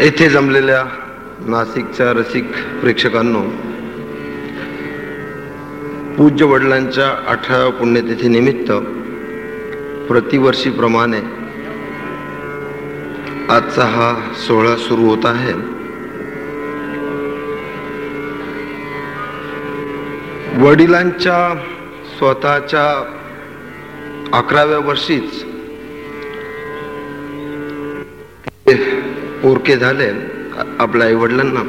येथे जमलेल्या नाशिकच्या रसिक प्रेक्षकांनो पूज्य वडिलांच्या अठराव्या पुण्यतिथीनिमित्त प्रतिवर्षीप्रमाणे आजचा हा सोहळा सुरू होत आहे. वडिलांच्या स्वतःच्या अकराव्या वर्षीच पोरके झाले आपल्या आई वडिलांना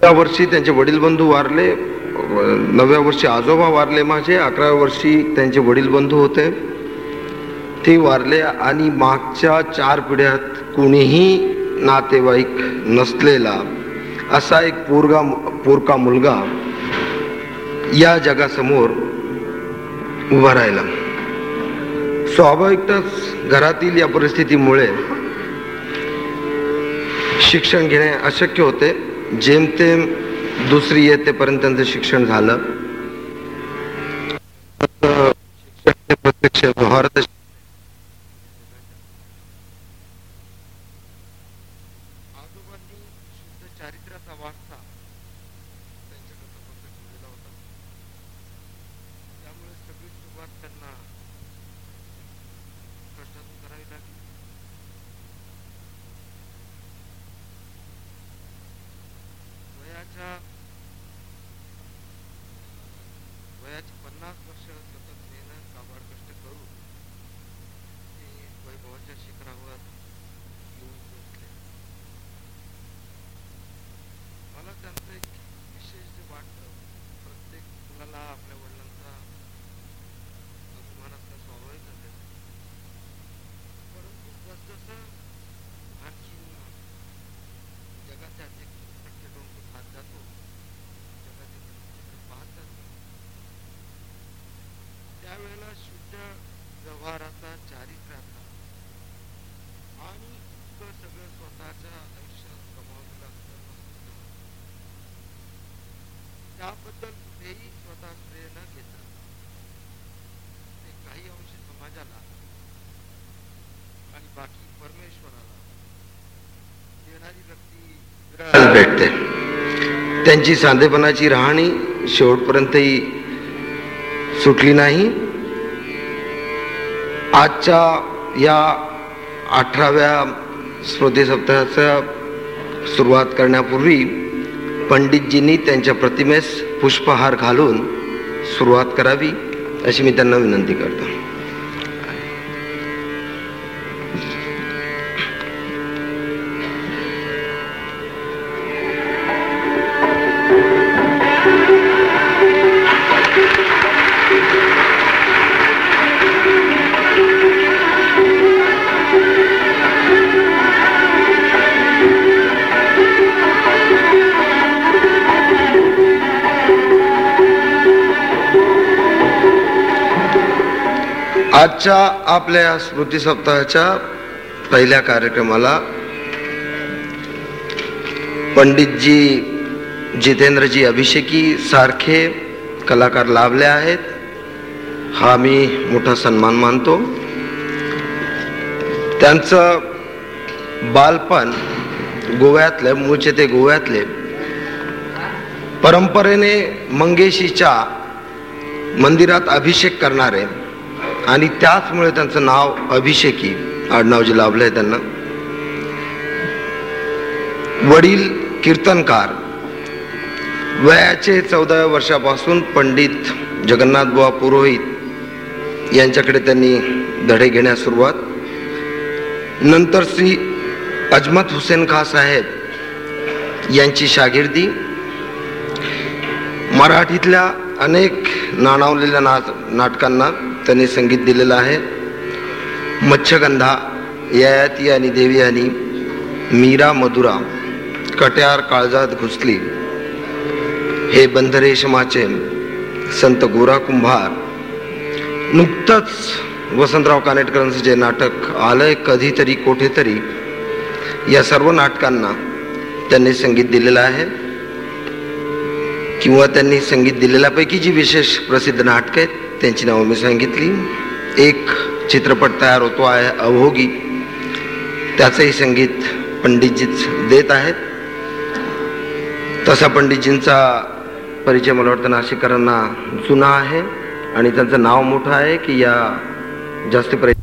नवव्या वर्षी त्यांचे वडील बंधू वारले नवव्या वर्षी आजोबा वारले माझे अकराव्या वर्षी त्यांचे वडील बंधू होते. ते वारले आणि मागच्या चार पिढ्यात कुणीही नातेवाईक नसलेला असा एक पोरगा पोरका मुलगा या जगासमोर उभा राहिला. स्वाभाविकच घरातील या परिस्थितीमुळे शिक्षण घेणे अशक्य होते. जेमतेम दुसरी येतेपर्यंत त्यांचं शिक्षण झालं. शिक्षण प्रत्यक्ष भारत त्यांची सांधेपणाची राहणी शेवटपर्यंतही सुटली नाही. आजच्या या अठराव्या स्मृती सप्ताहाचा सुरुवात करण्यापूर्वी पंडितजींनी त्यांच्या प्रतिमेस पुष्पहार घालून सुरुवात करावी अशी मी त्यांना विनंती करतो. आजच्या आपल्या स्मृती सप्ताहाच्या पहिल्या कार्यक्रमाला पंडितजी जितेंद्रजी अभिषेकी सारखे कलाकार लाभले आहेत. हा मी मोठा सन्मान मानतो. त्यांचं बालपण गोव्यातलं मूळचे ते गोव्यातले परंपरेने मंगेशीच्या मंदिरात अभिषेक करणारे आणि त्याचमुळे त्यांचं नाव अभिषेकी आडनाव जे लाभलं आहे त्यांना. वडील कीर्तनकार. वयाचे चौदाव्या वर्षापासून पंडित जगन्नाथ बुवा पुरोहित यांच्याकडे त्यांनी धडे घेण्यास सुरुवात. नंतर श्री अजमत हुसेन खा साहेब यांची शागिर्दी. मराठीतल्या अनेक नाणावलेल्या ना नाटकांना त्यांनी संगीत दिलेलं आहे. मच्छगंधा, ययाती आणि देवी आणि मीरा मधुरा, कट्यार काळजात घुसली. हे बंधरेशमाचे संत गोरा कुंभार. नुकतंच वसंतराव कानेटकरांचं जे नाटक आलंय कधीतरी, कोठेतरी, या सर्व नाटकांना त्यांनी संगीत दिलेलं आहे. किंवा त्यांनी संगीत दिलेल्यापैकी जी विशेष प्रसिद्ध नाटकं आहेत त्यांची नावं मी सांगितली. एक चित्रपट तयार होतो आहे अभोगी त्याचंही संगीत पंडितजीच देत आहेत. तसा पंडितजींचा परिचय मला वाटतं नाशिककरांना जुना आहे आणि त्यांचं नाव मोठं आहे की या जास्त प्रयत्न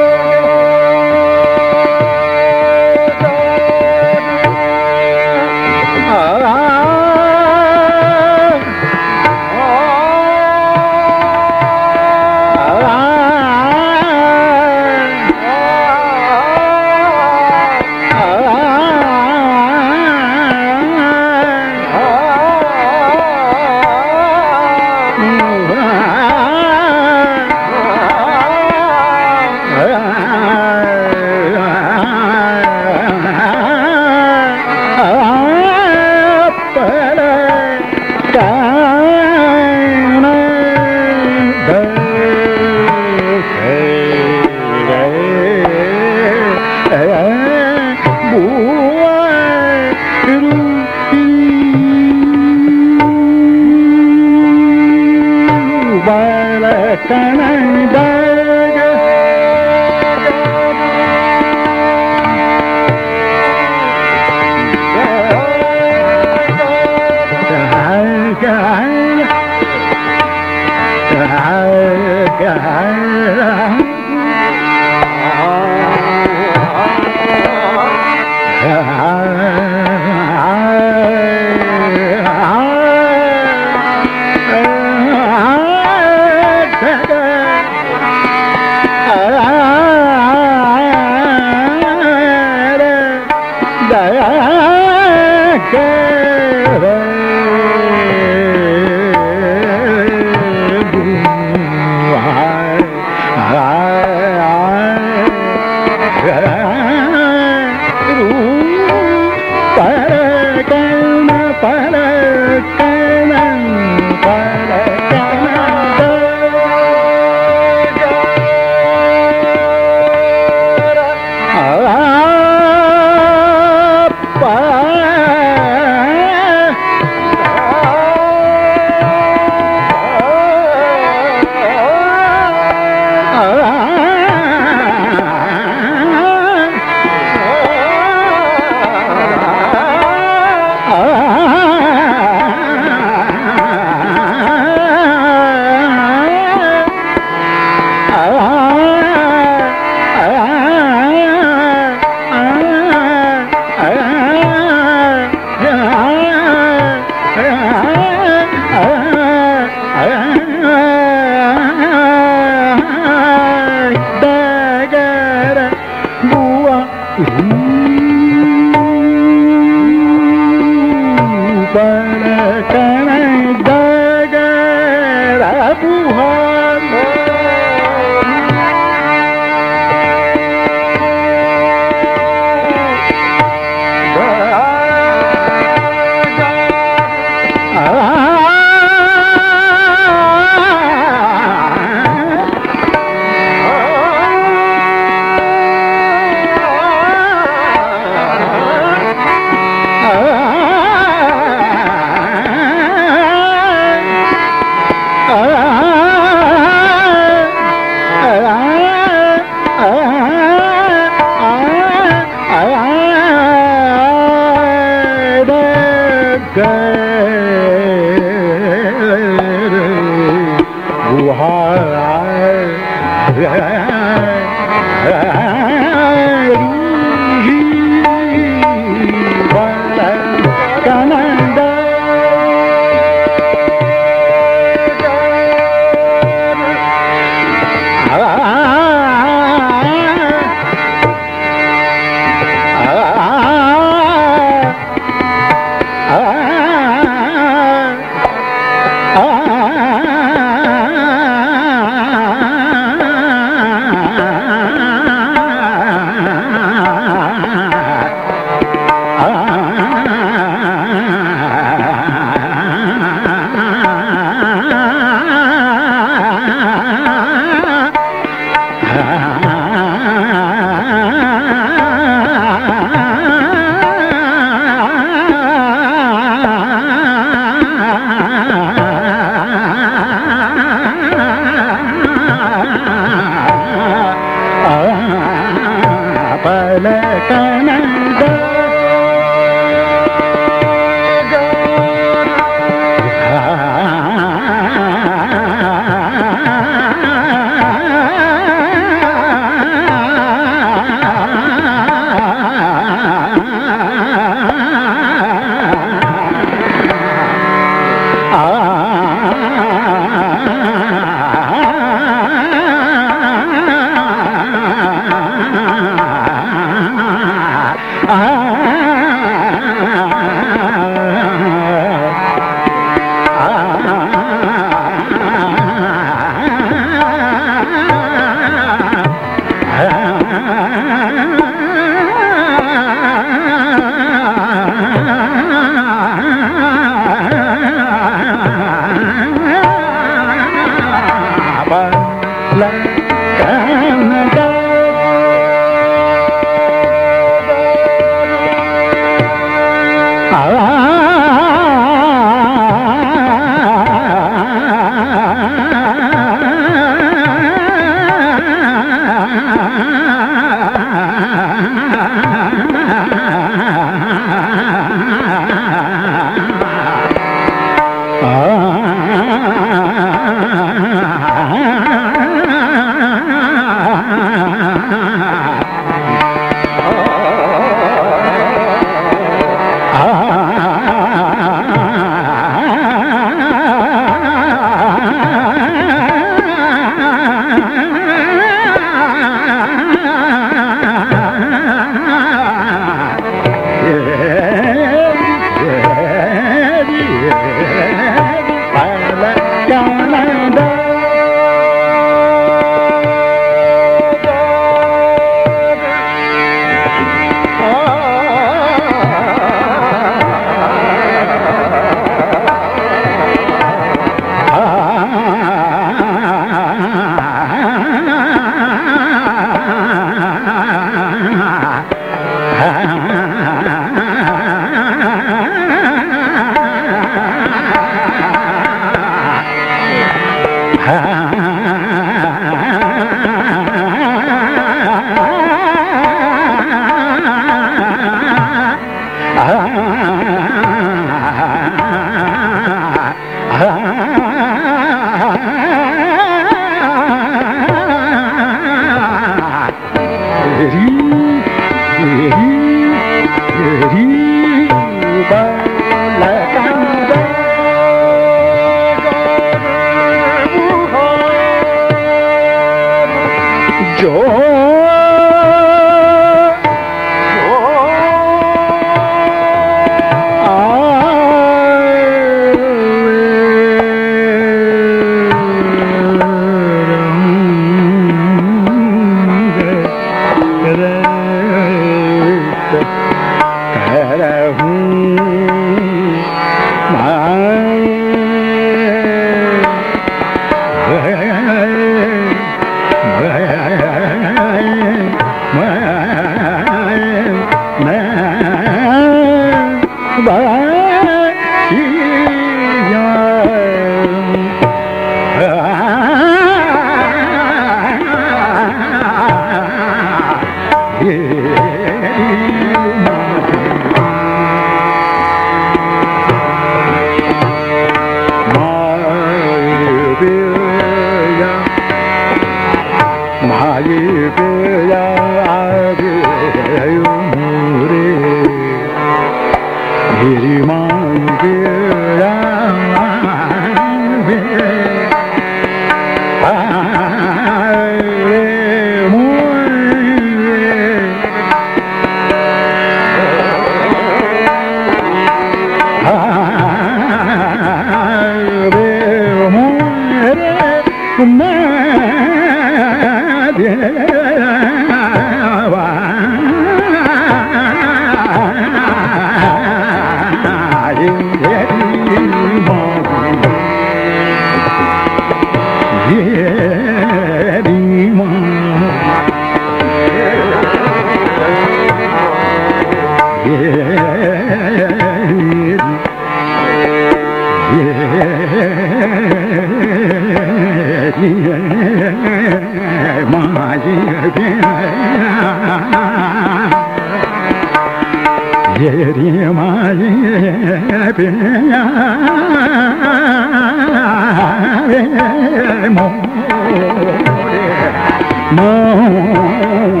mô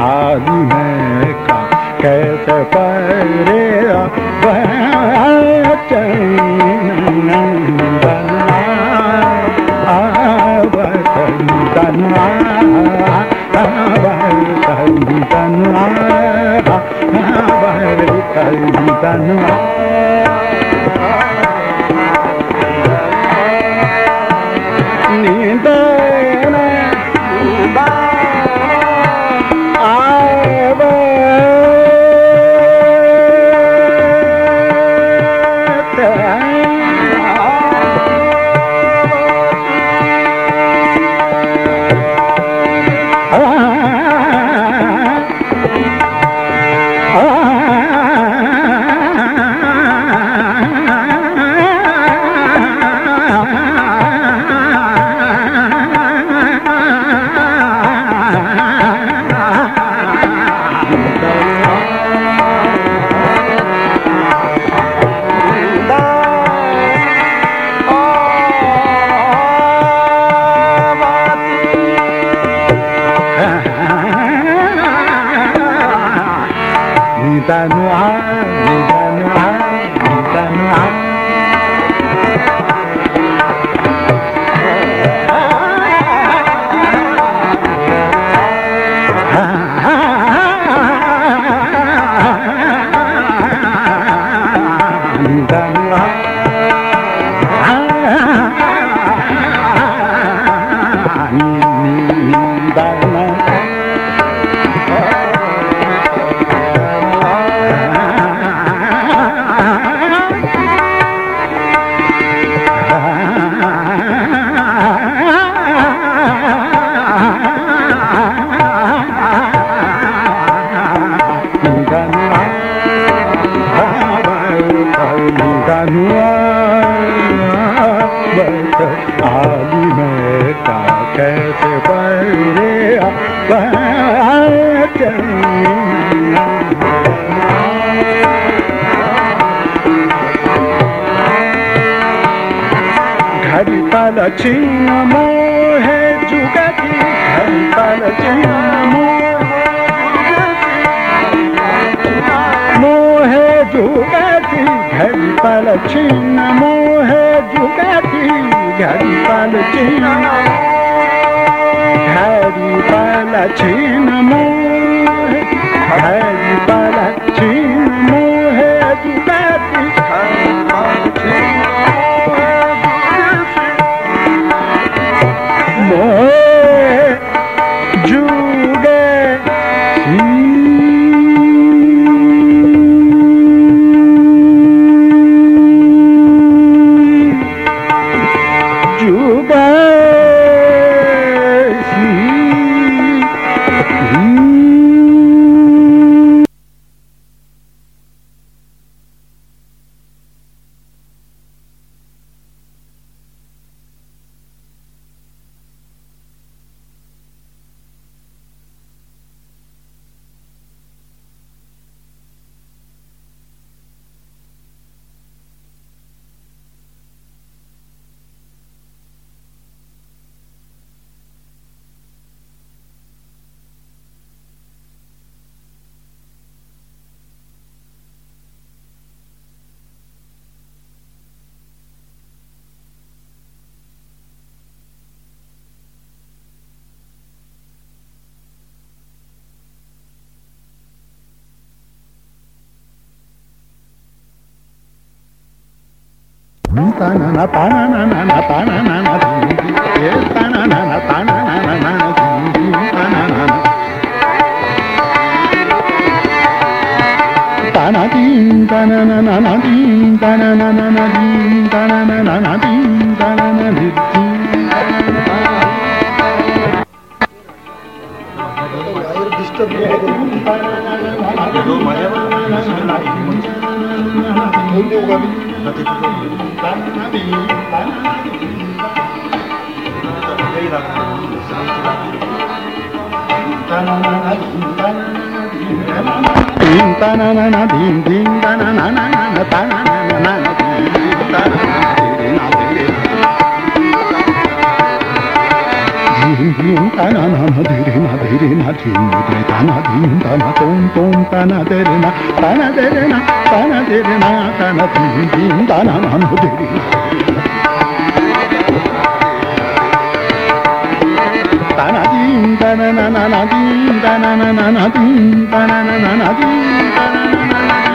आदि में का। कैसे परे नींद घर घर Din ta na na na din din ta na na na na ta na na na na din ta na dim ta na na na de re na de re na dim na tana ta na dim ta tom tom tana de re na tana de re na tana de re na tana dim dim ta na na na de re na na dim ta na na na na dim ta na na na na dim ta na na na dim ta na na na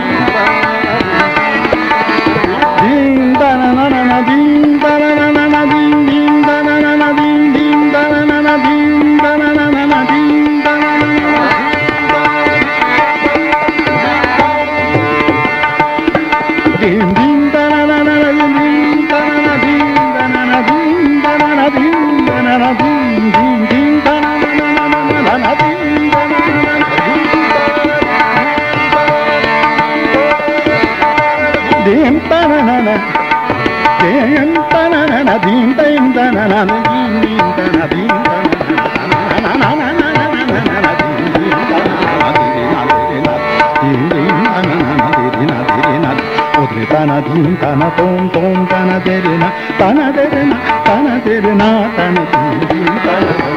tana din tana tom tom tana dere na tana dere na tana dere na tana din tana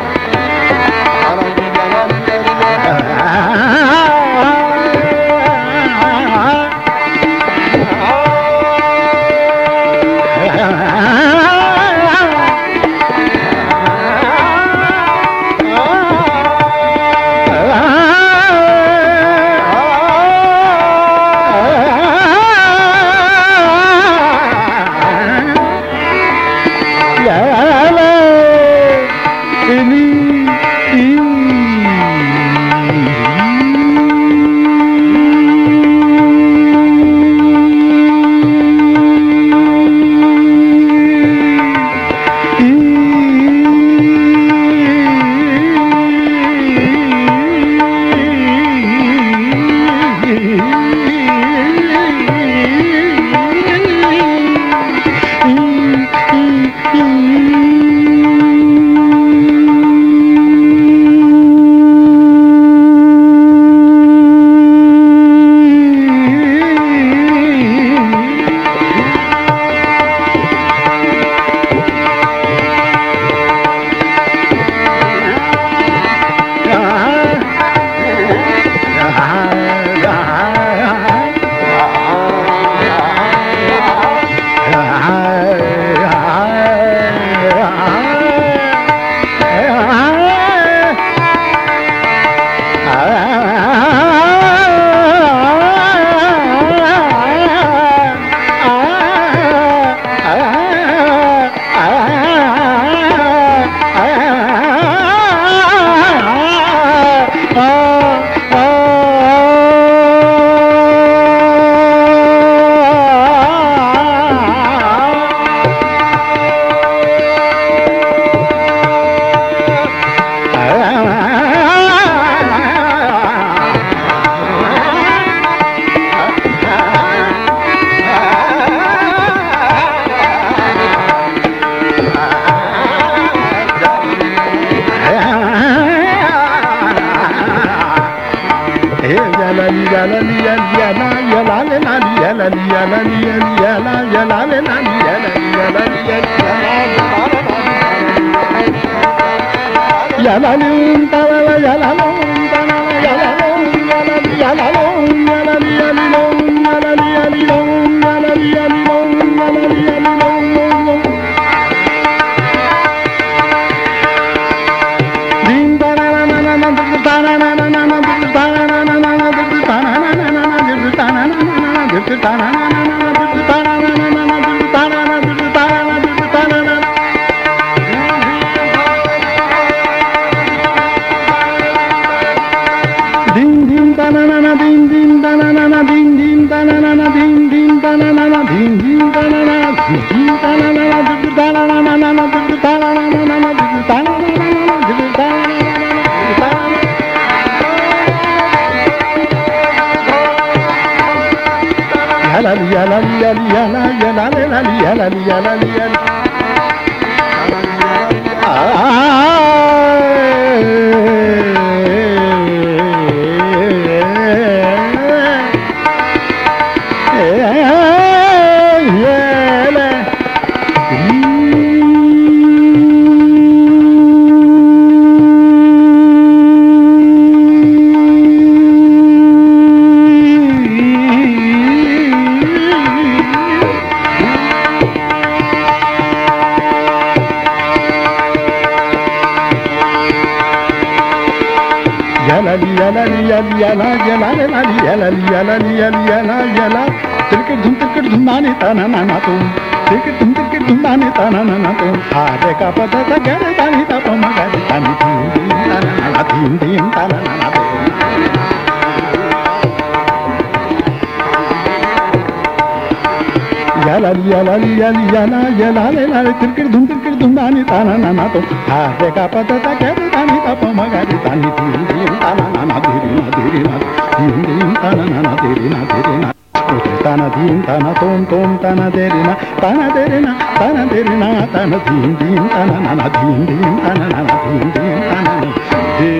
la ya la ya धुम तिरके धुम नानी ताना नाना तुम तिरके धुम तिरके धुम नानी ताना नाना तुम हारे का पता था गरे तानी तापो मगरे तानी धीम धीम ताना नाना धीम धीम ताना नाना तुम యాలాలి యాలాలి యాలి యాలా యలాలి లాలి తిరికిడి దుమ్ తిరికిడి దుమ్ అని తానా నాతో హారే కాపత కేరు తపమగరి తని తన దీన్ తన తోం తోం తన తెరిన తన తెరిన తన తెరిన తన దీన్ దీన్ తన నన దీన్ దీన్ తన నన దీన్ దీన్ తన దే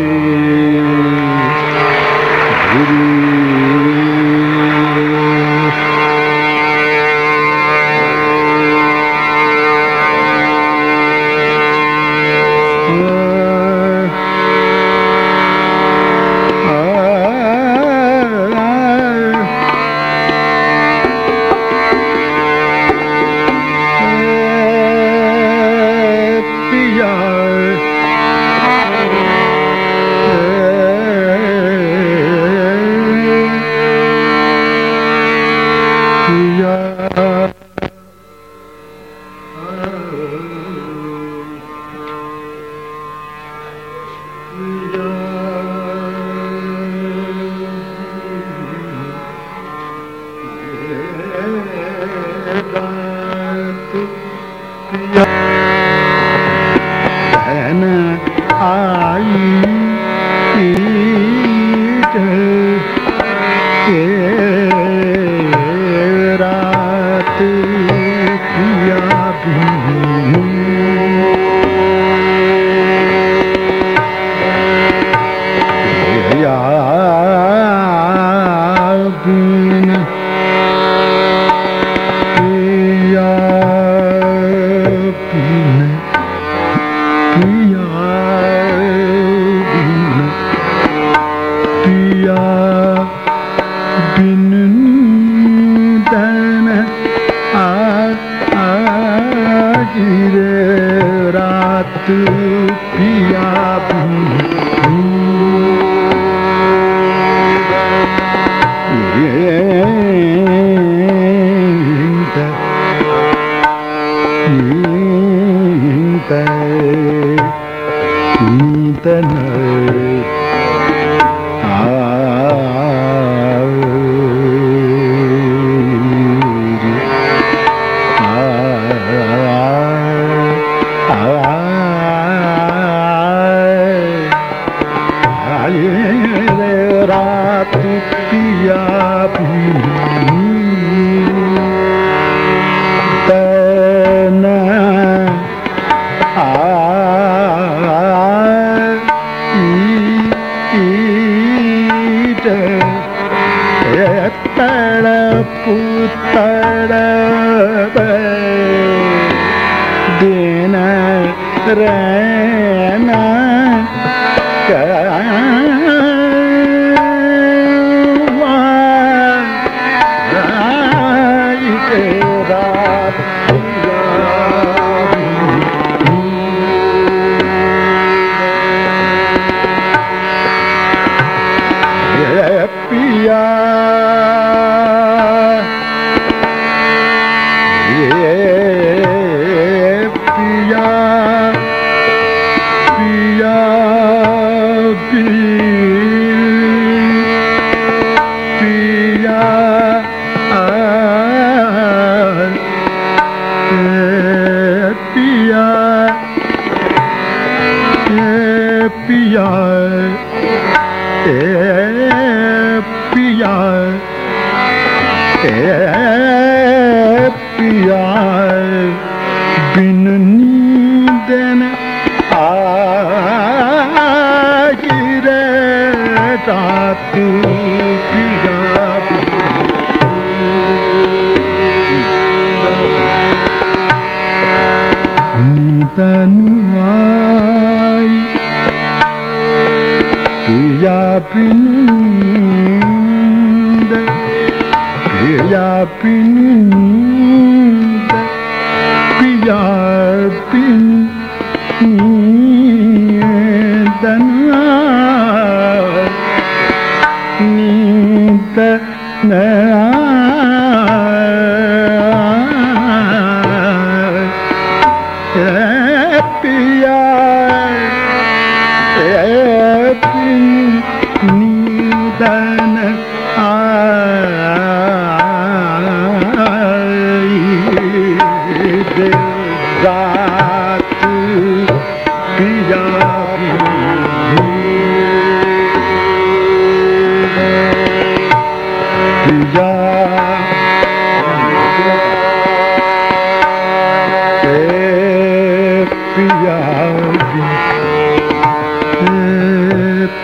पिया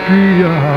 पिया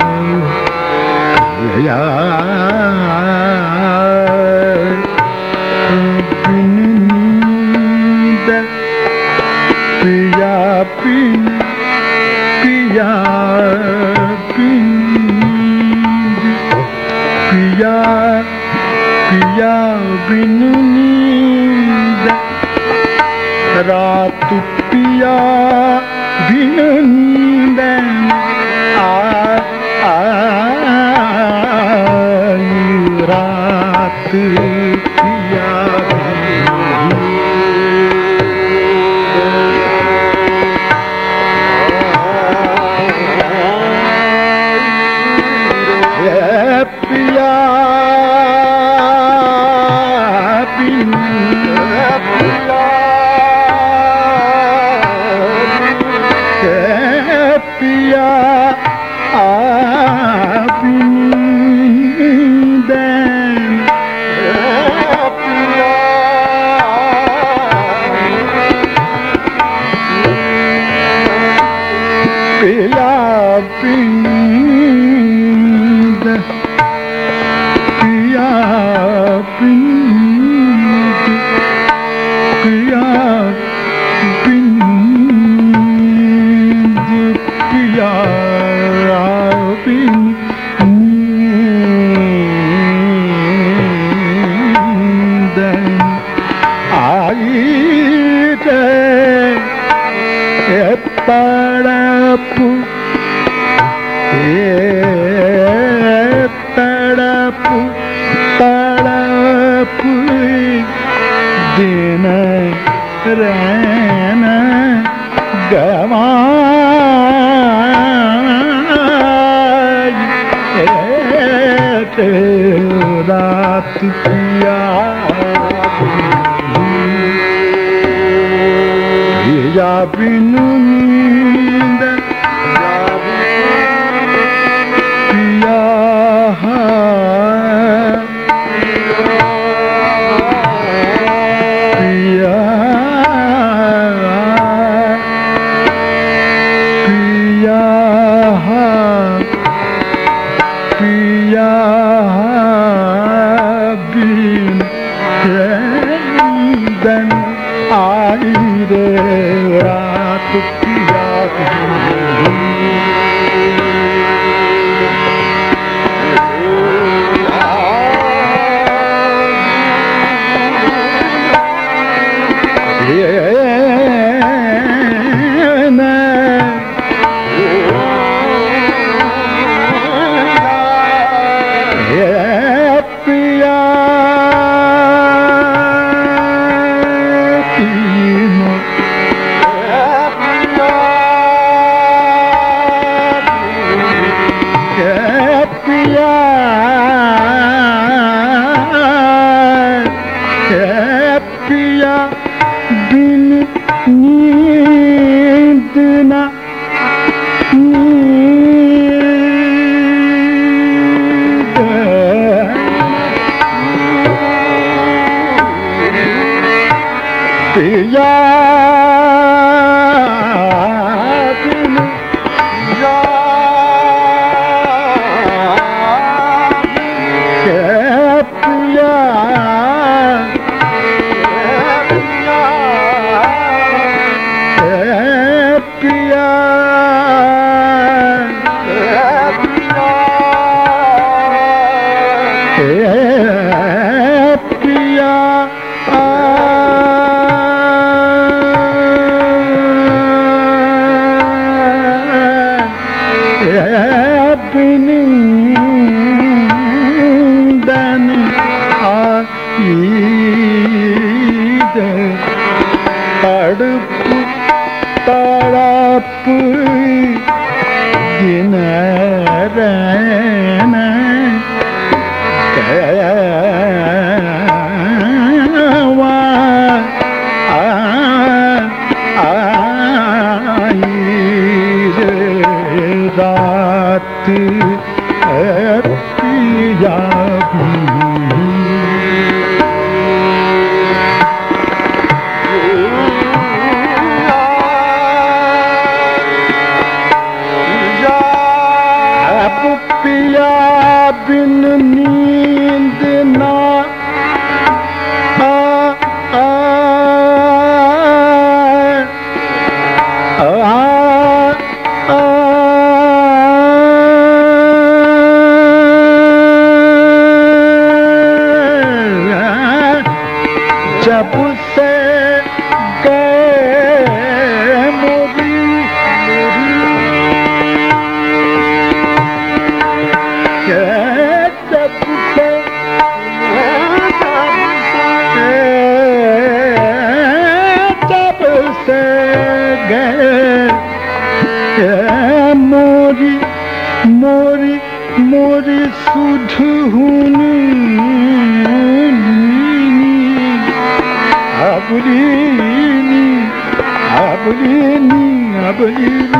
believe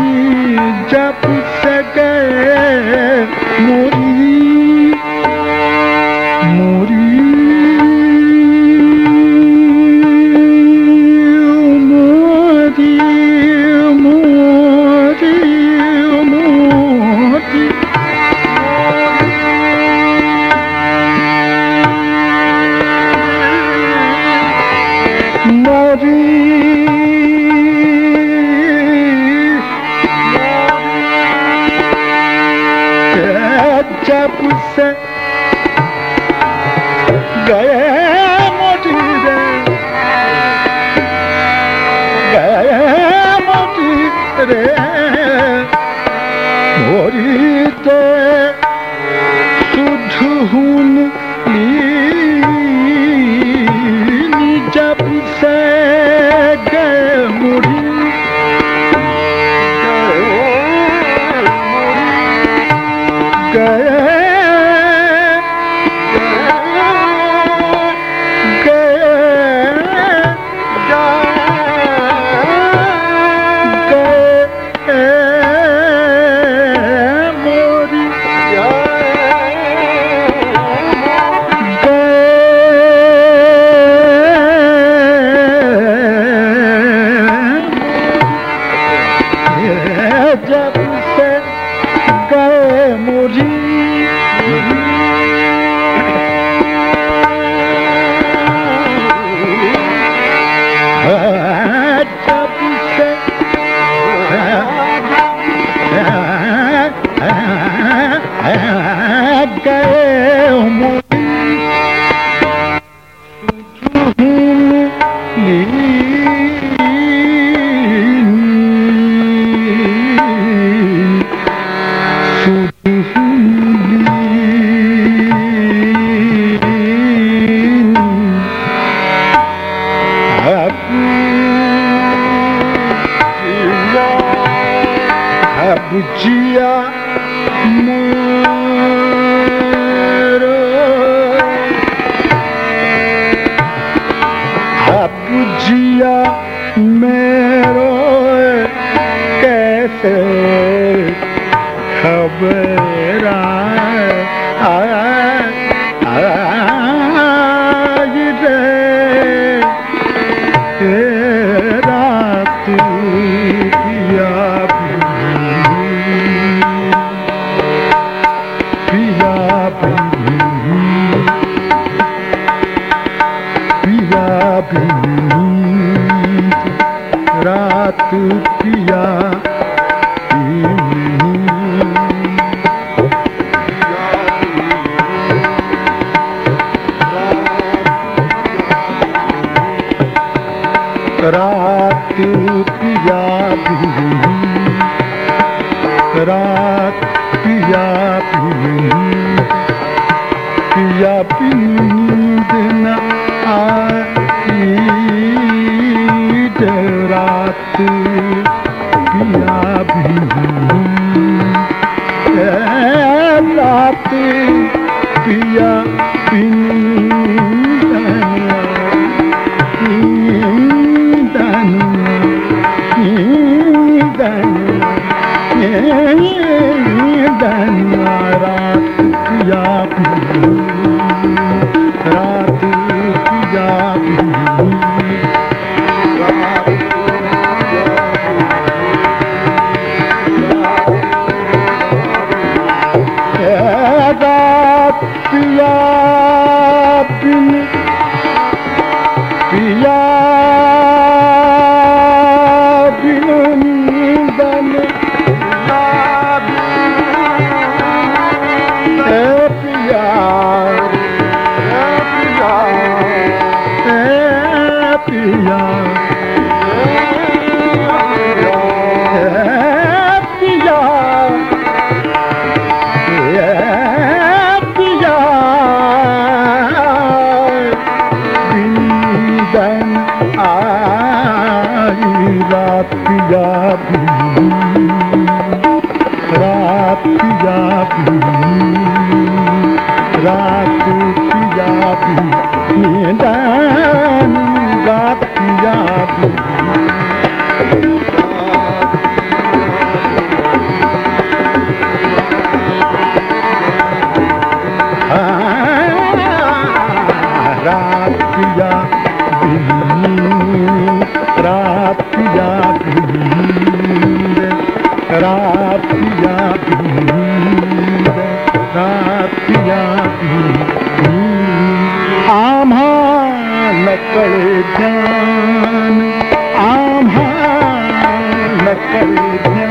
Thank.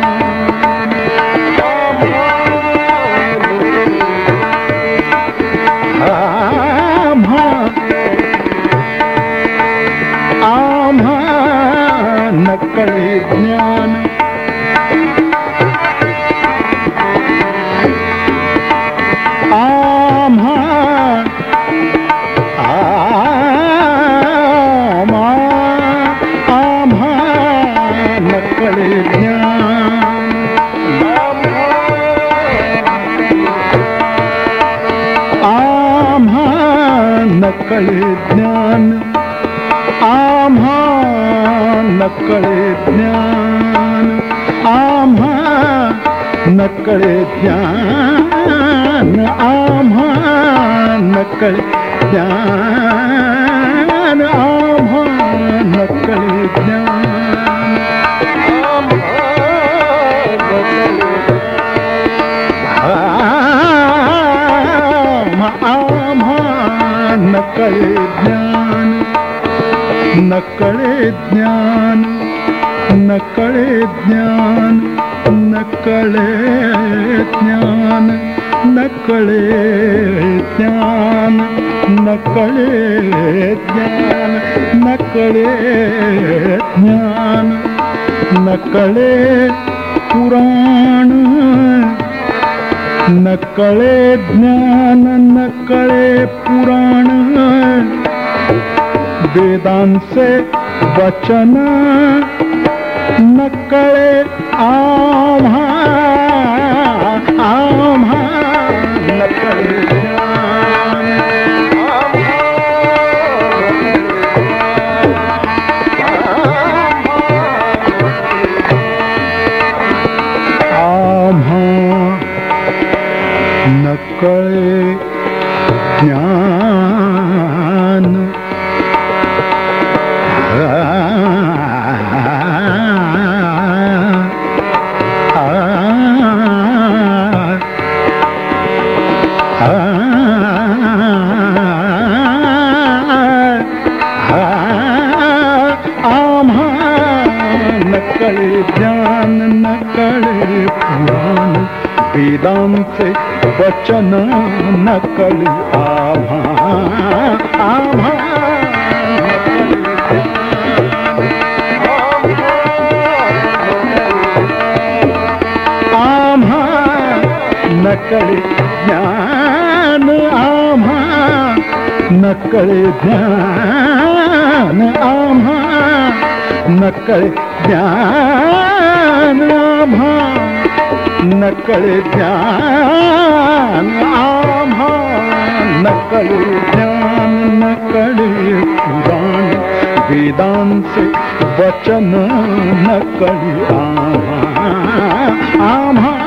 ज्ञान आमान कर कल आमान कर न कल ज्ञान आम न न करे ज्ञान न करे ज्ञान कळे ज्ञान न कळे ज्ञान न कळे ज्ञान न कळे ज्ञान न कळे पुराण न कळे ज्ञान न कळे पुराण। वेदांत से वचन न कळे आ चन नकली आभा आभा। आम नकली ज्ञान आम नकल ध्यान आम नकल ज्ञान आभा। नकल ज्ञान आभा हाँ, नकल ज्ञान नकल पुराण वेदांत वचन न नकल आभा हाँ, आभा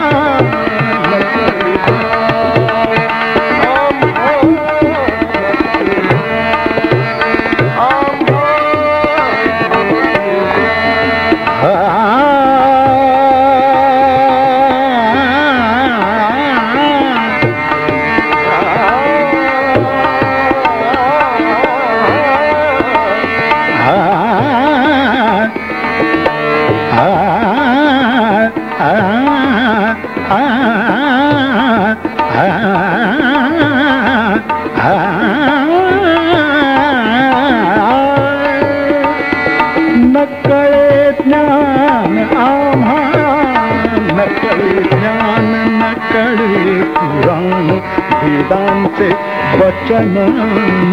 वचन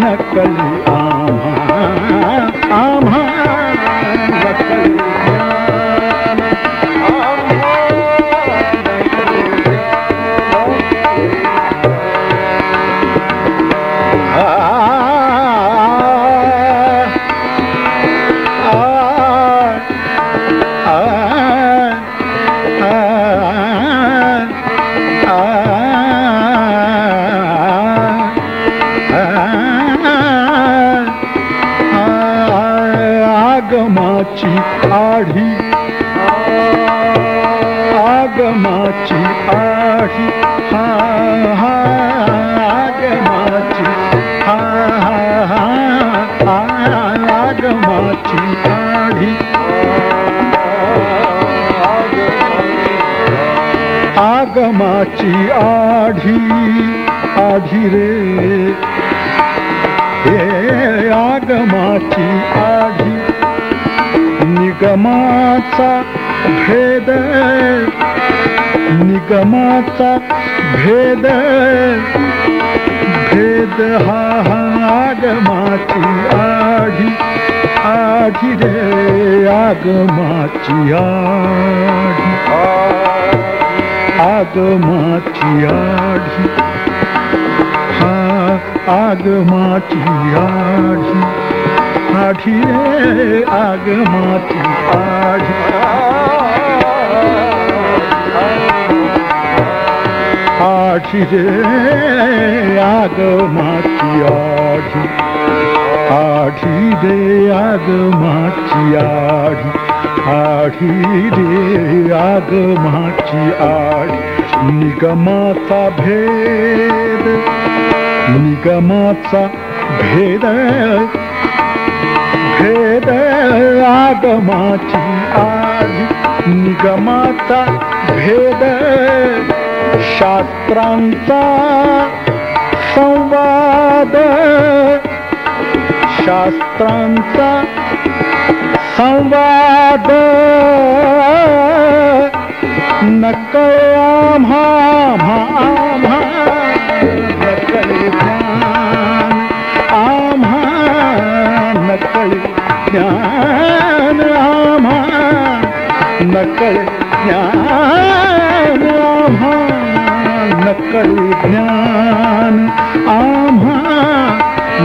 नकल आमा आमा वचन मनाची आढी आढी रे. हे आगमाची आढी निगमाचा भेद. निगमाचा भेद. भेद हा हा आगमाची आढी आढी रे आगमाची आढी agmatiyahi ha agmatiyahi hathire agmatiyahi hathire agmatiyahi hathire agmatiyahi आढी रे आगमाची आढी निगमाचा भेद निगमाचा भेद भेद आगमाची आढी निगमाचा भेद शास्त्रांचा संवाद शास्त्रांचा संवाद नक आम नकल ध्यान आम नकल ज्ञान आम नकल ज्ञान आम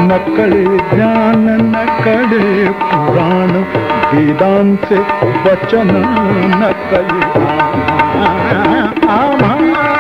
नकल ध्यान नकल पुराण वेदांत वचन न कही आमा।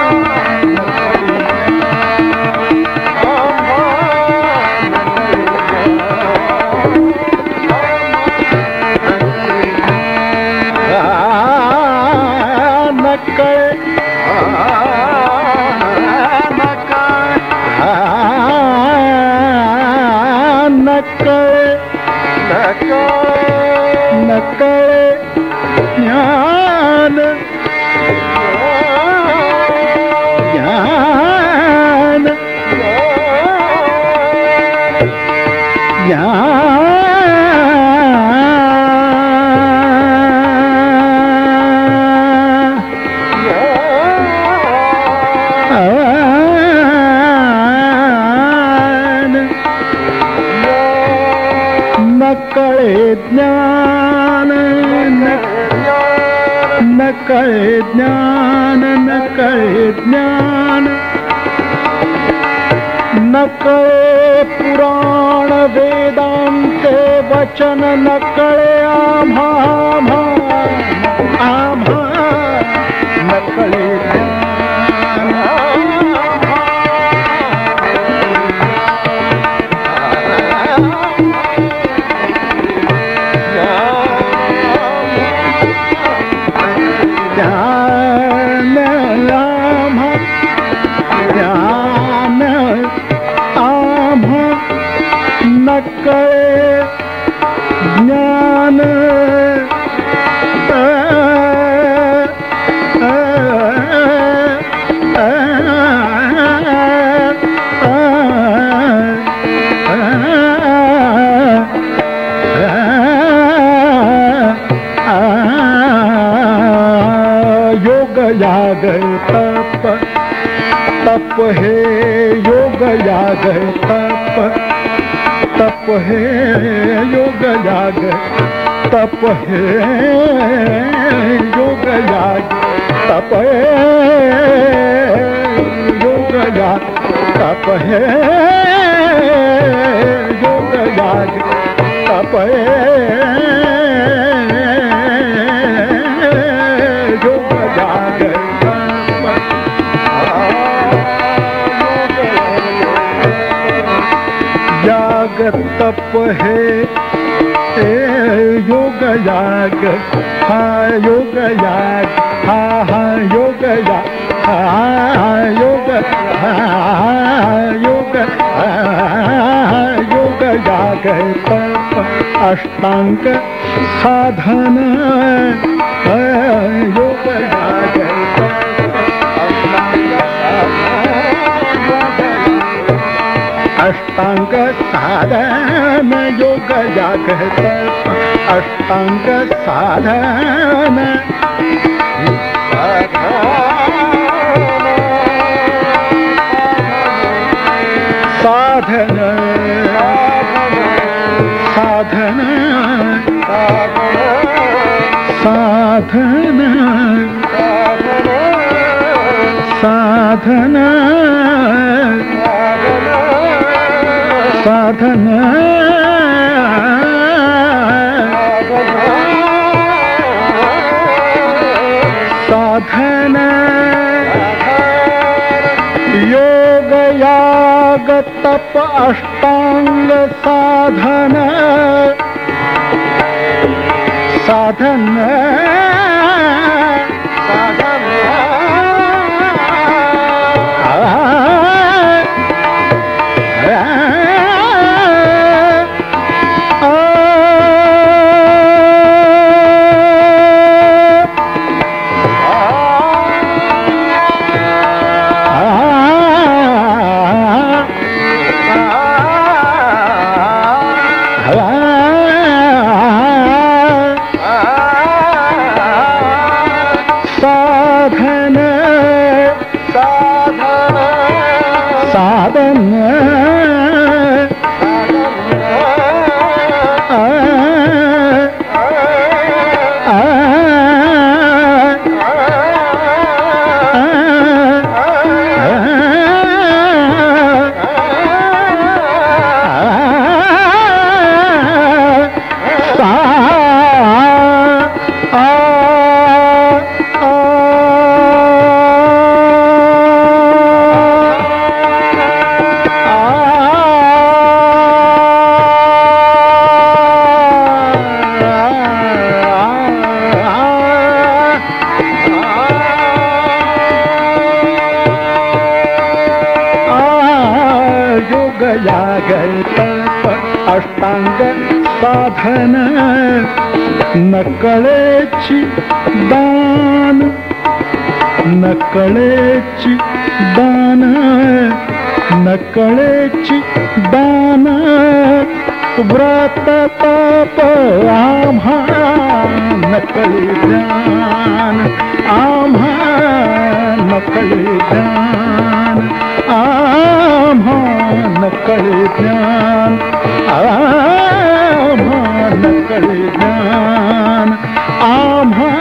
ज्ञान न के ज्ञान न के पुराण वेदान्ते वचन न याग तप तप हे योग याग तप हे योग याग तप हे योग याग तप हे योग याग तप हे तप है। ए, योग याग। हा, योग याग। हा हा, योग याग। हा योग। योग। योग याग। तप, अष्टांग साधन। अष्टांग साधन योग जागत। अष्टांग साधन साधन। साधन। साधन। साधन। साधन साधन योग याग तप अष्टांग साधन साधन साधन സാധന साधन न कळेची दान। न कळेची दान न कळेची दान व्रत तप आम्हा नकळी ज्ञान आम्हा नकळी आम आम्हा नकळी ज्ञान आ आम है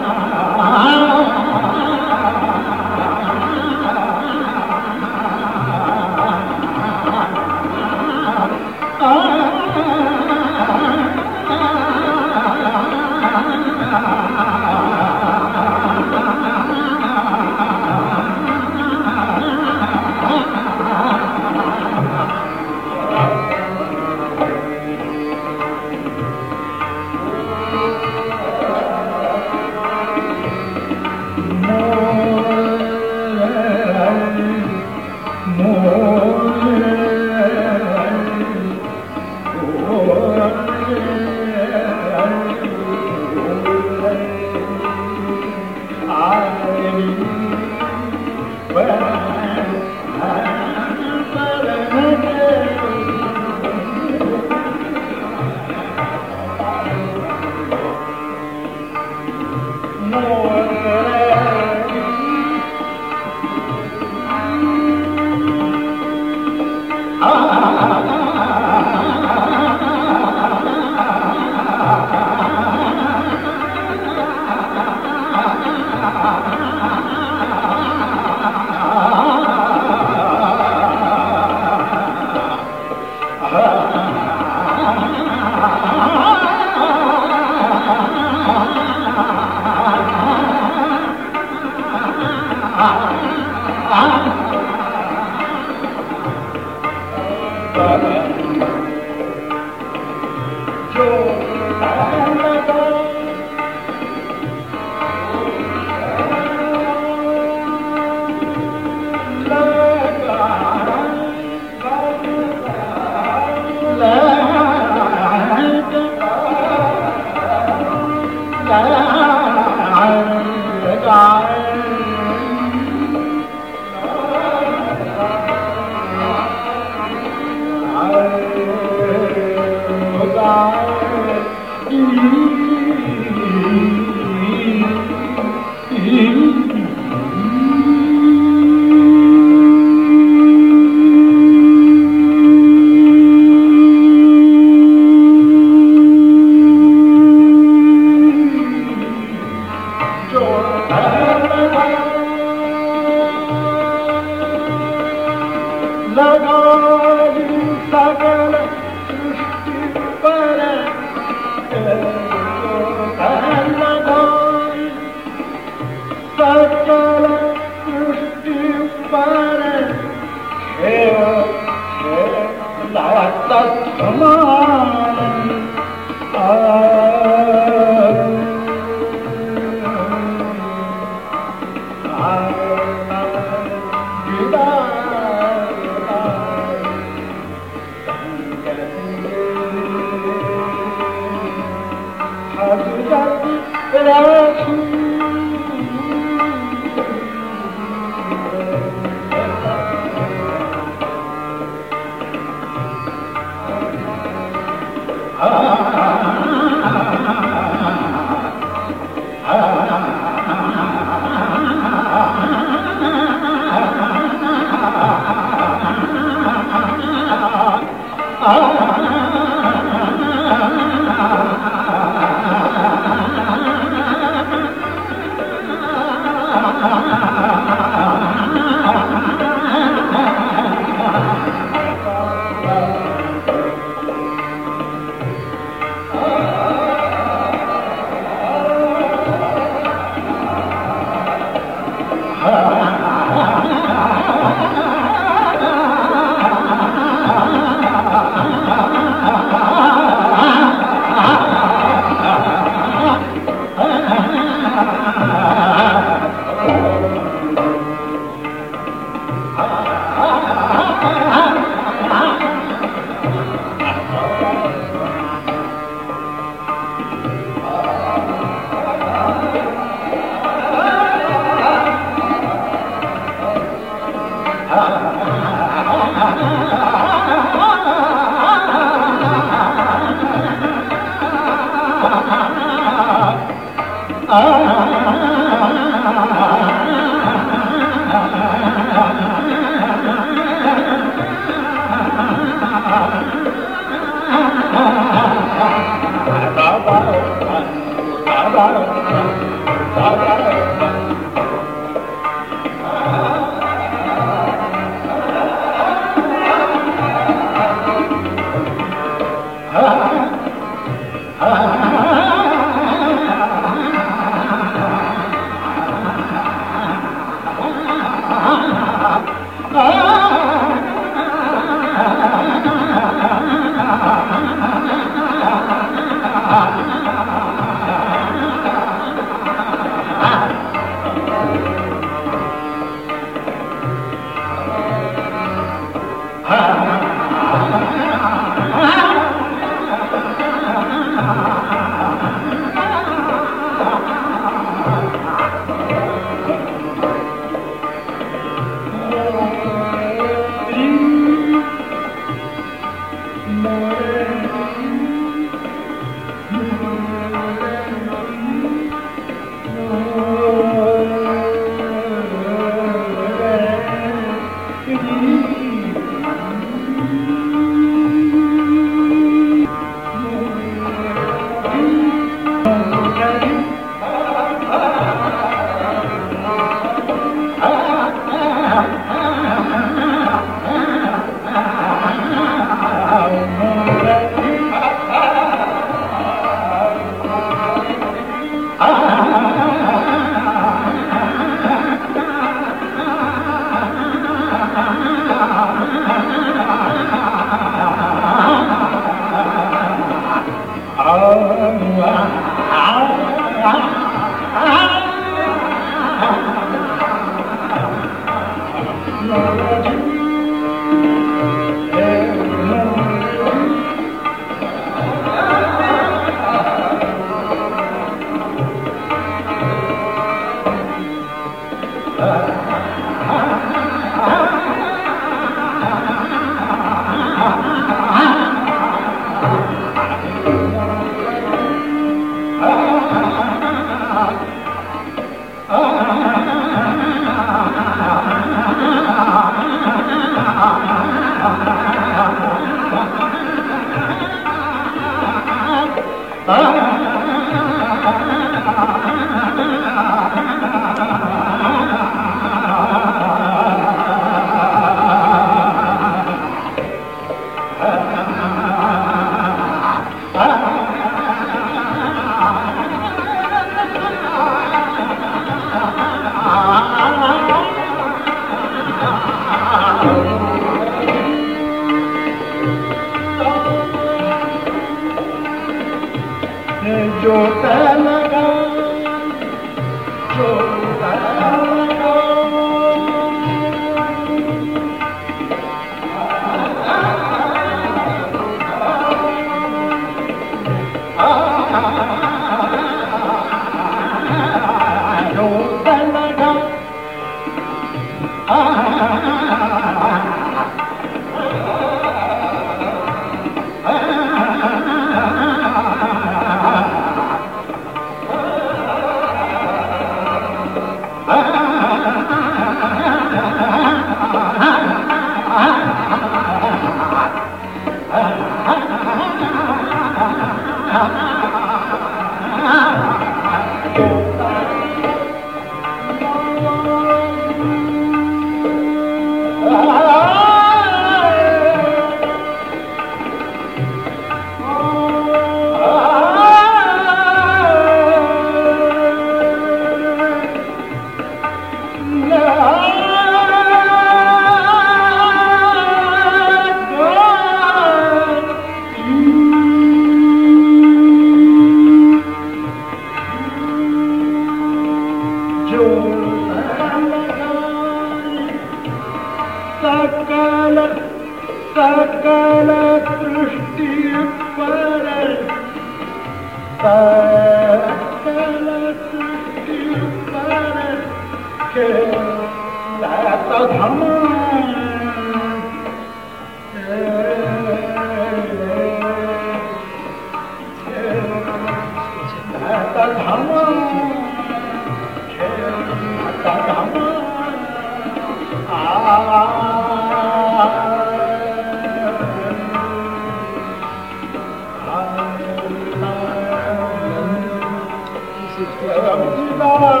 اڀري ڏانهن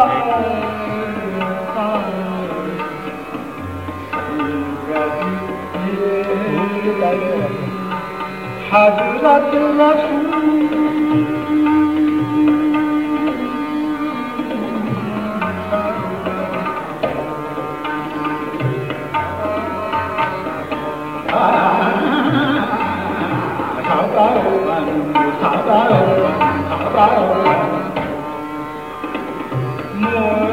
سار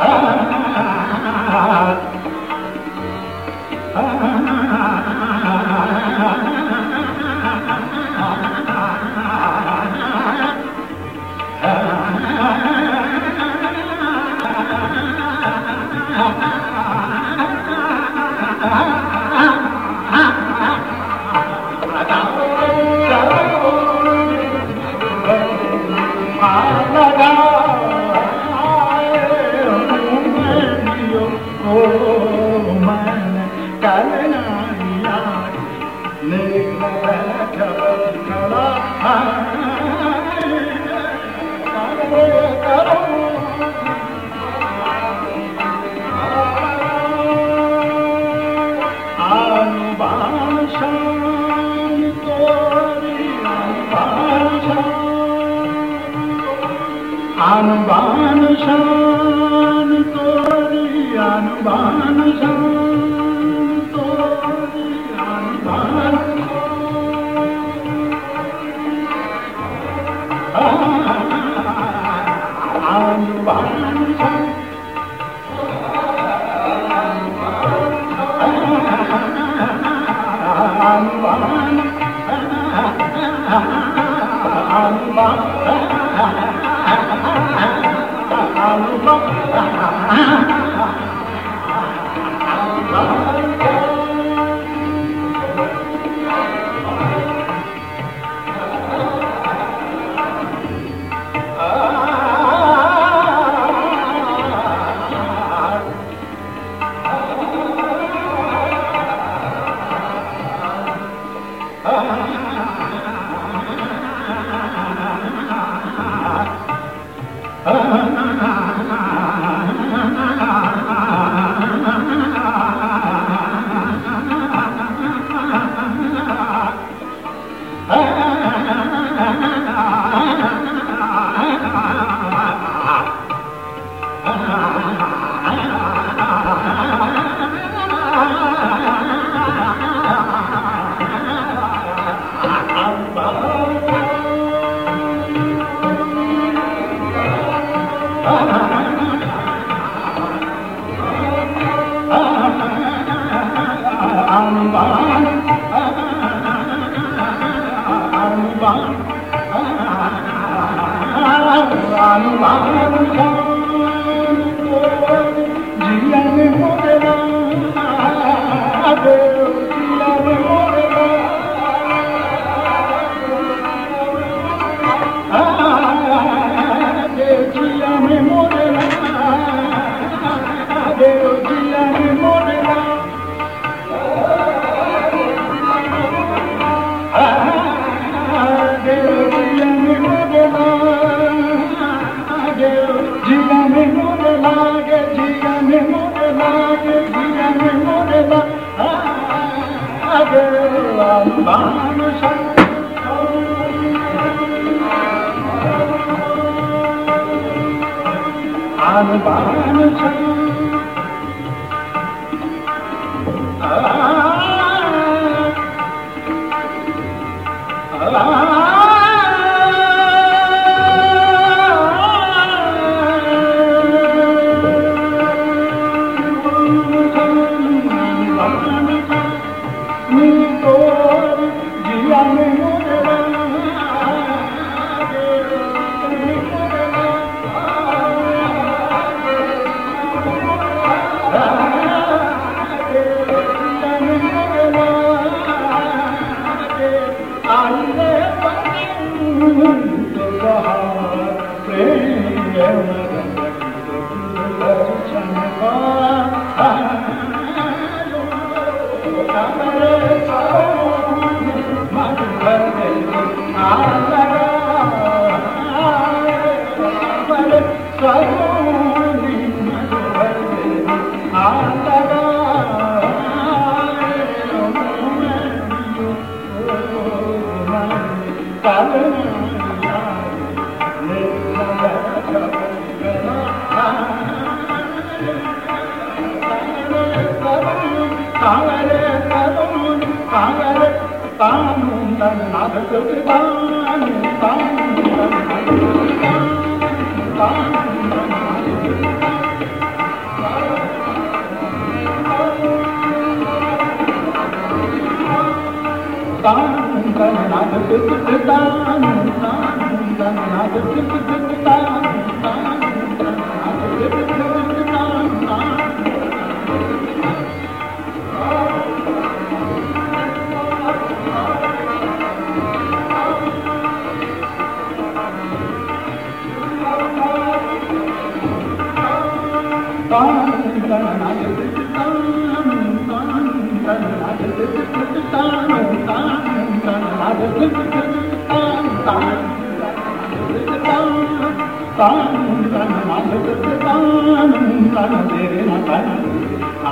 Hallo.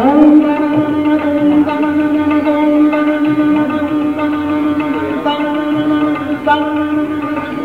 Oh.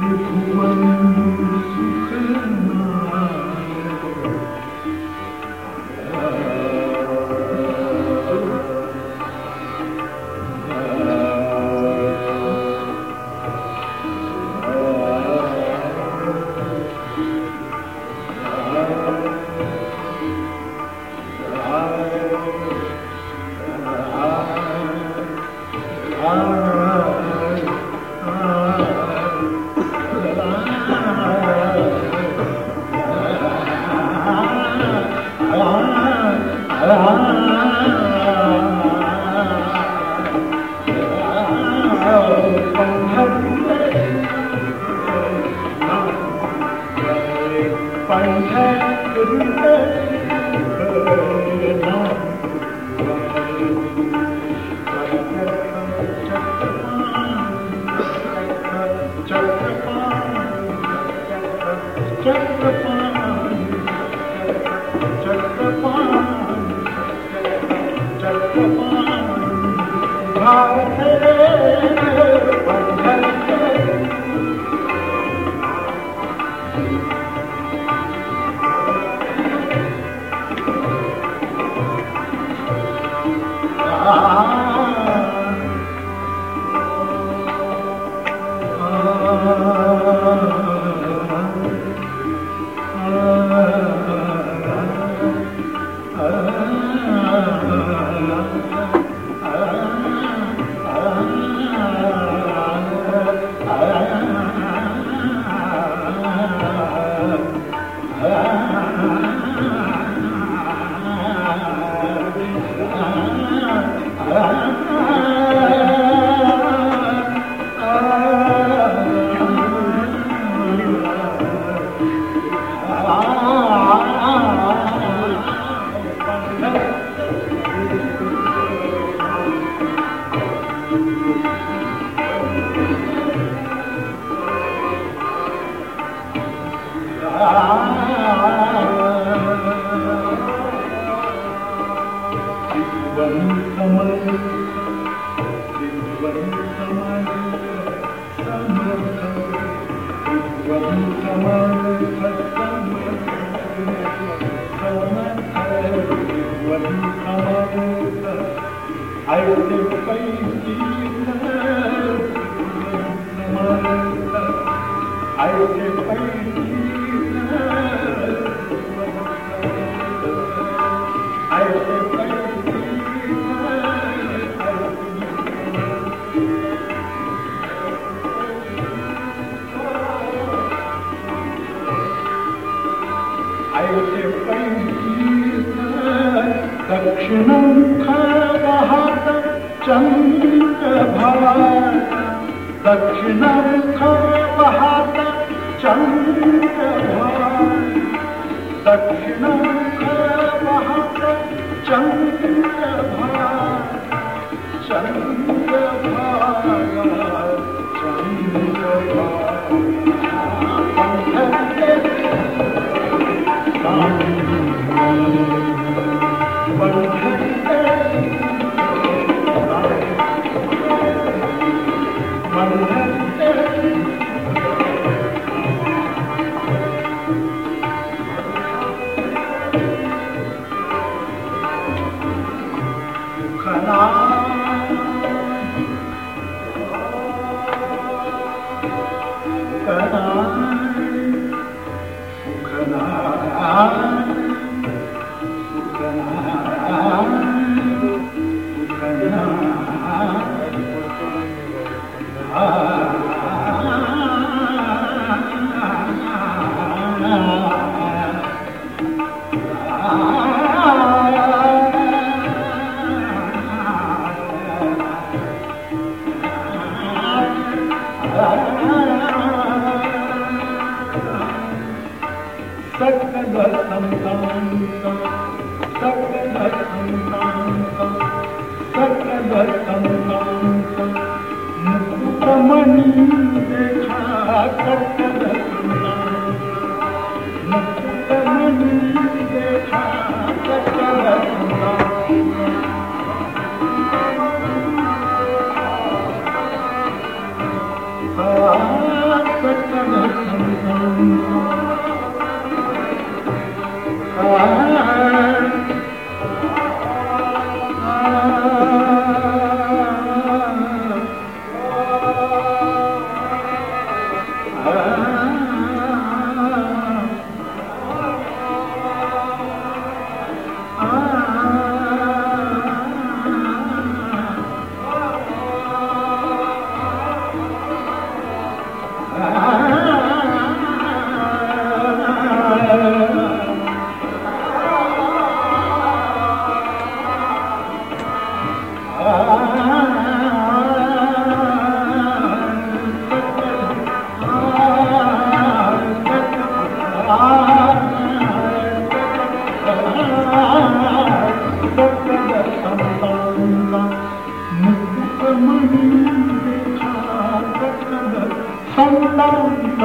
de fumar su gente.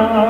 time.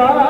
God.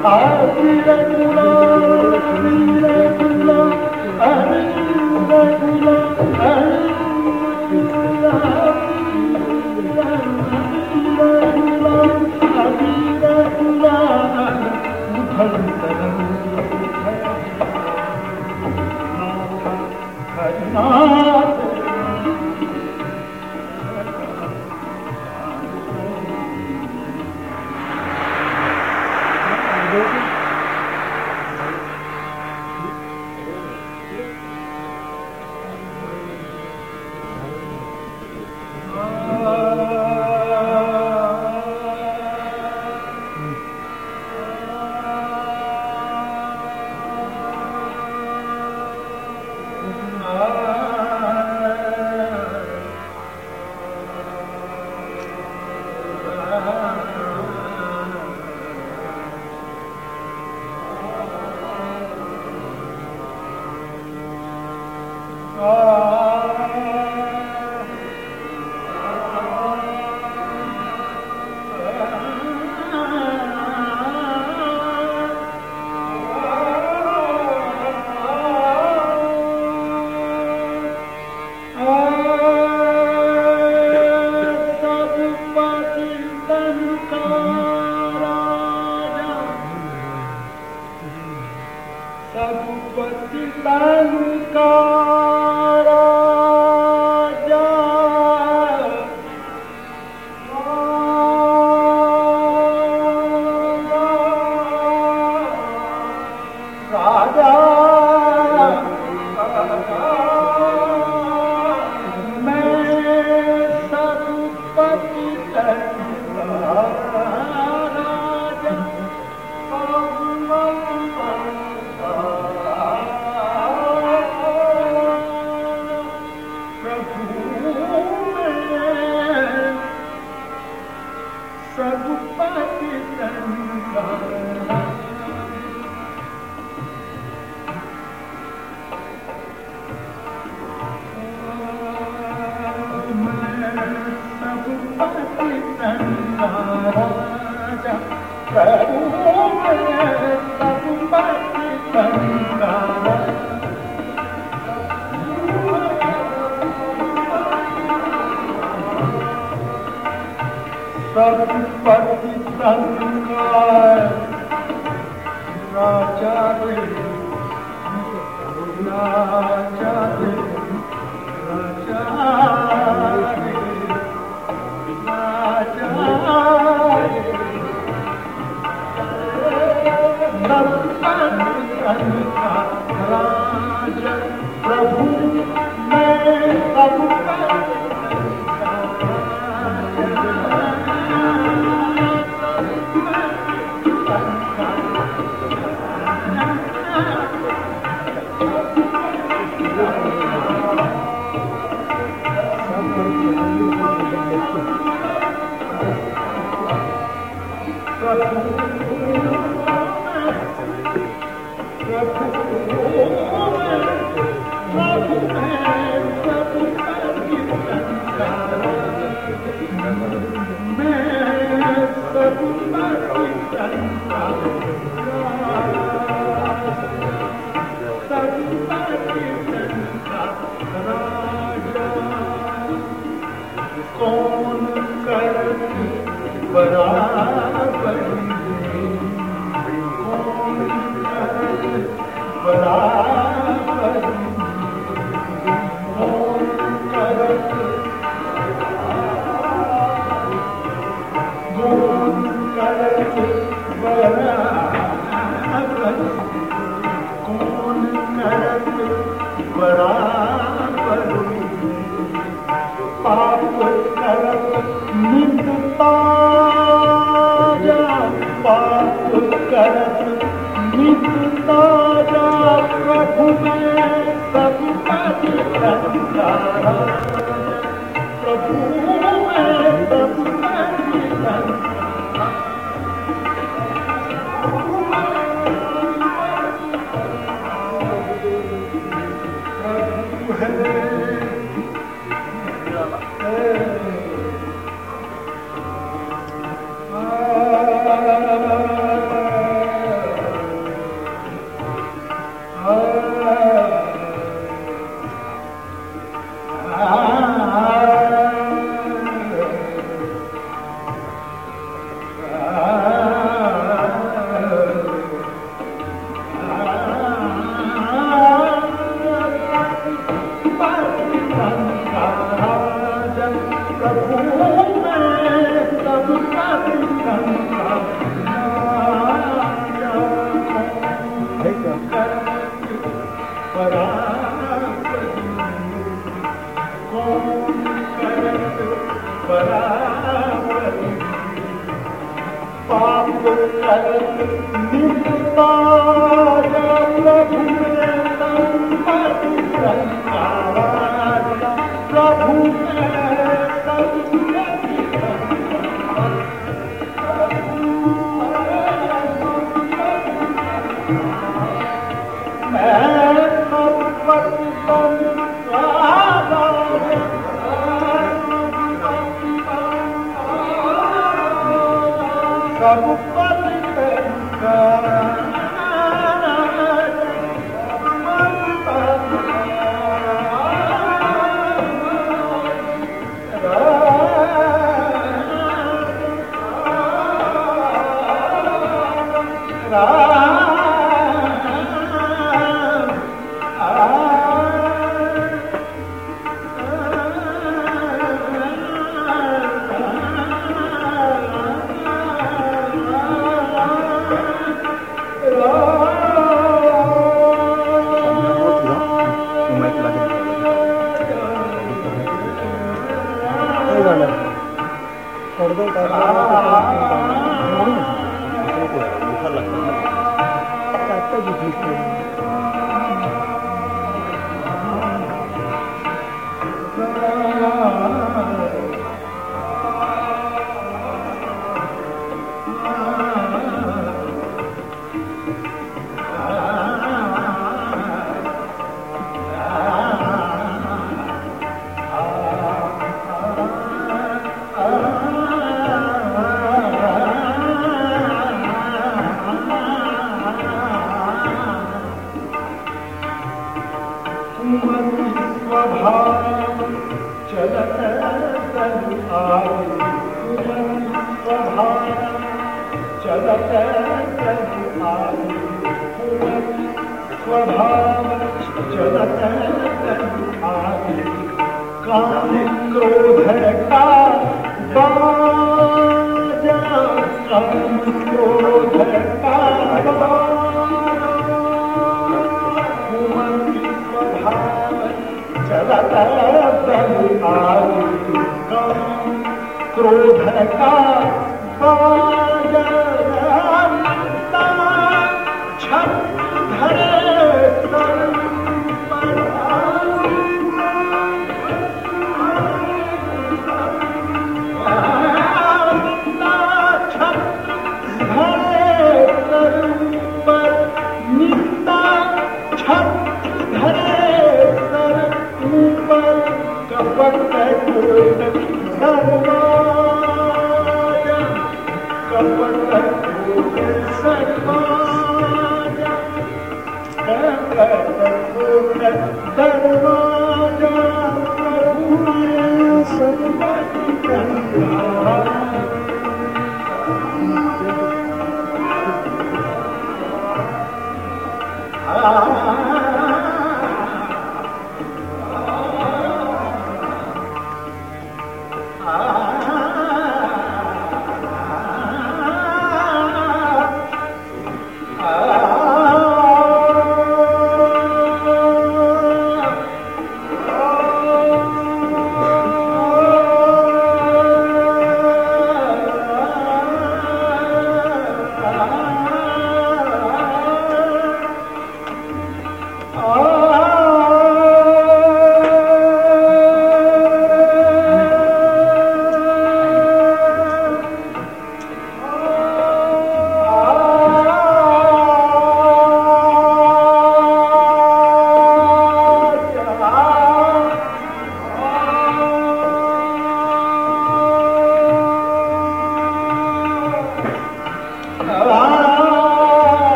प्रभु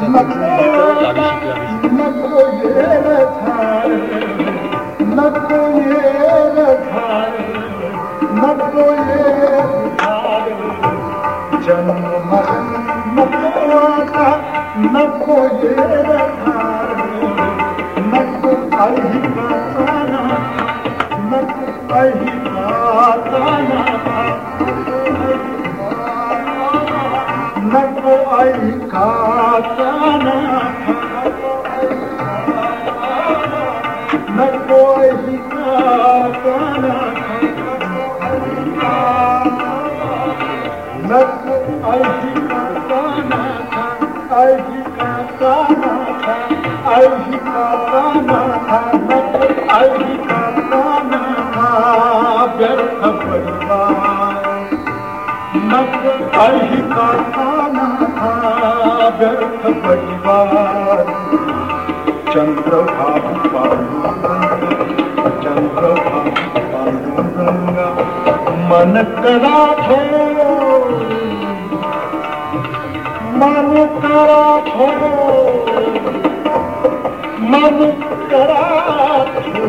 Gracias. ڪرا ٿو من ڪرا ٿو من ڪرا ٿو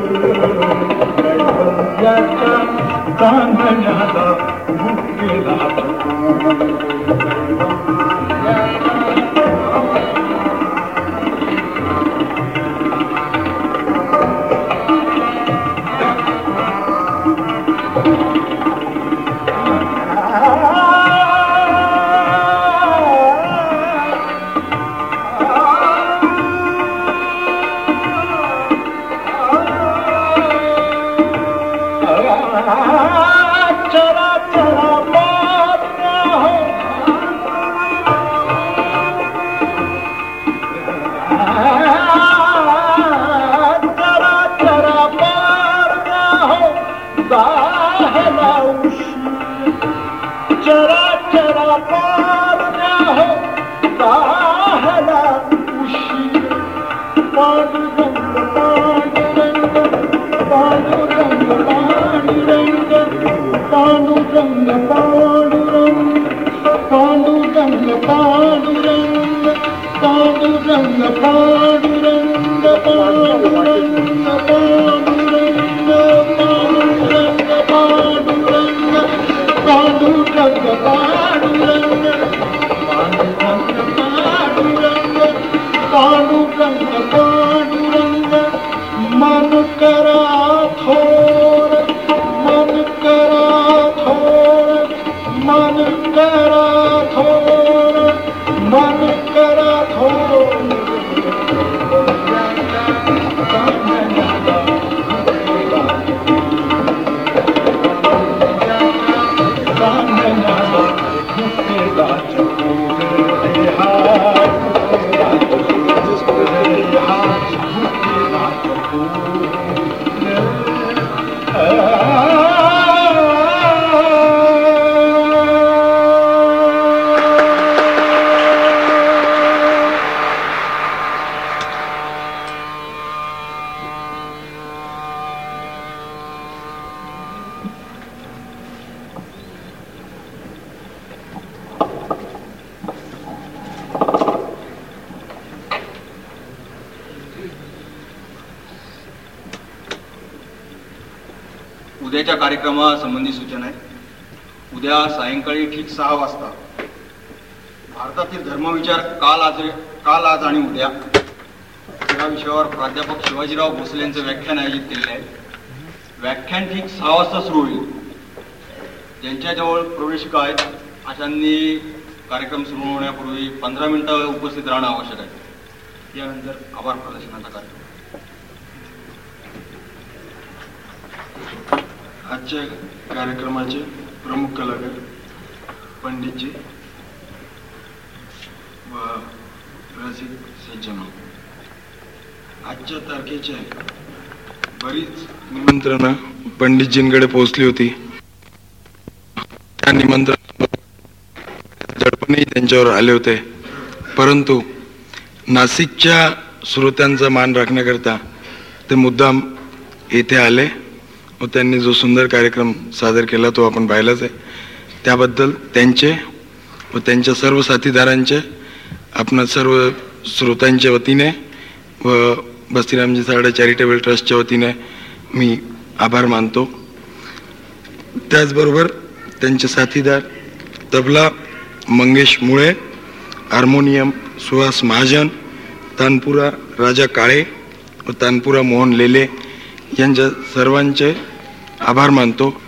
पंडितजींकडे पोहोचली होती. त्या निमंत्रण दडपणही त्यांच्यावर आले होते. परंतु नाशिकच्या श्रोत्यांचा मान राखण्याकरता ते मुद्दाम येथे आले व त्यांनी जो सुंदर कार्यक्रम सादर केला तो आपण पाहिलाच आहे. त्याबद्दल त्यांचे व त्यांच्या सर्व साथीदारांचे आपण सर्व श्रोत्यांच्या वतीने व बस्तीरामजी साडे चॅरिटेबल ट्रस्टच्या वतीने मी आभार मानतो. त्याचबरोबर त्यांचे साथीदार तबला मंगेश मुळे हार्मोनियम सुहास महाजन तानपुरा राजा काळे व तानपुरा मोहन लेले यांच्या सर्वांचे आभार मानतो.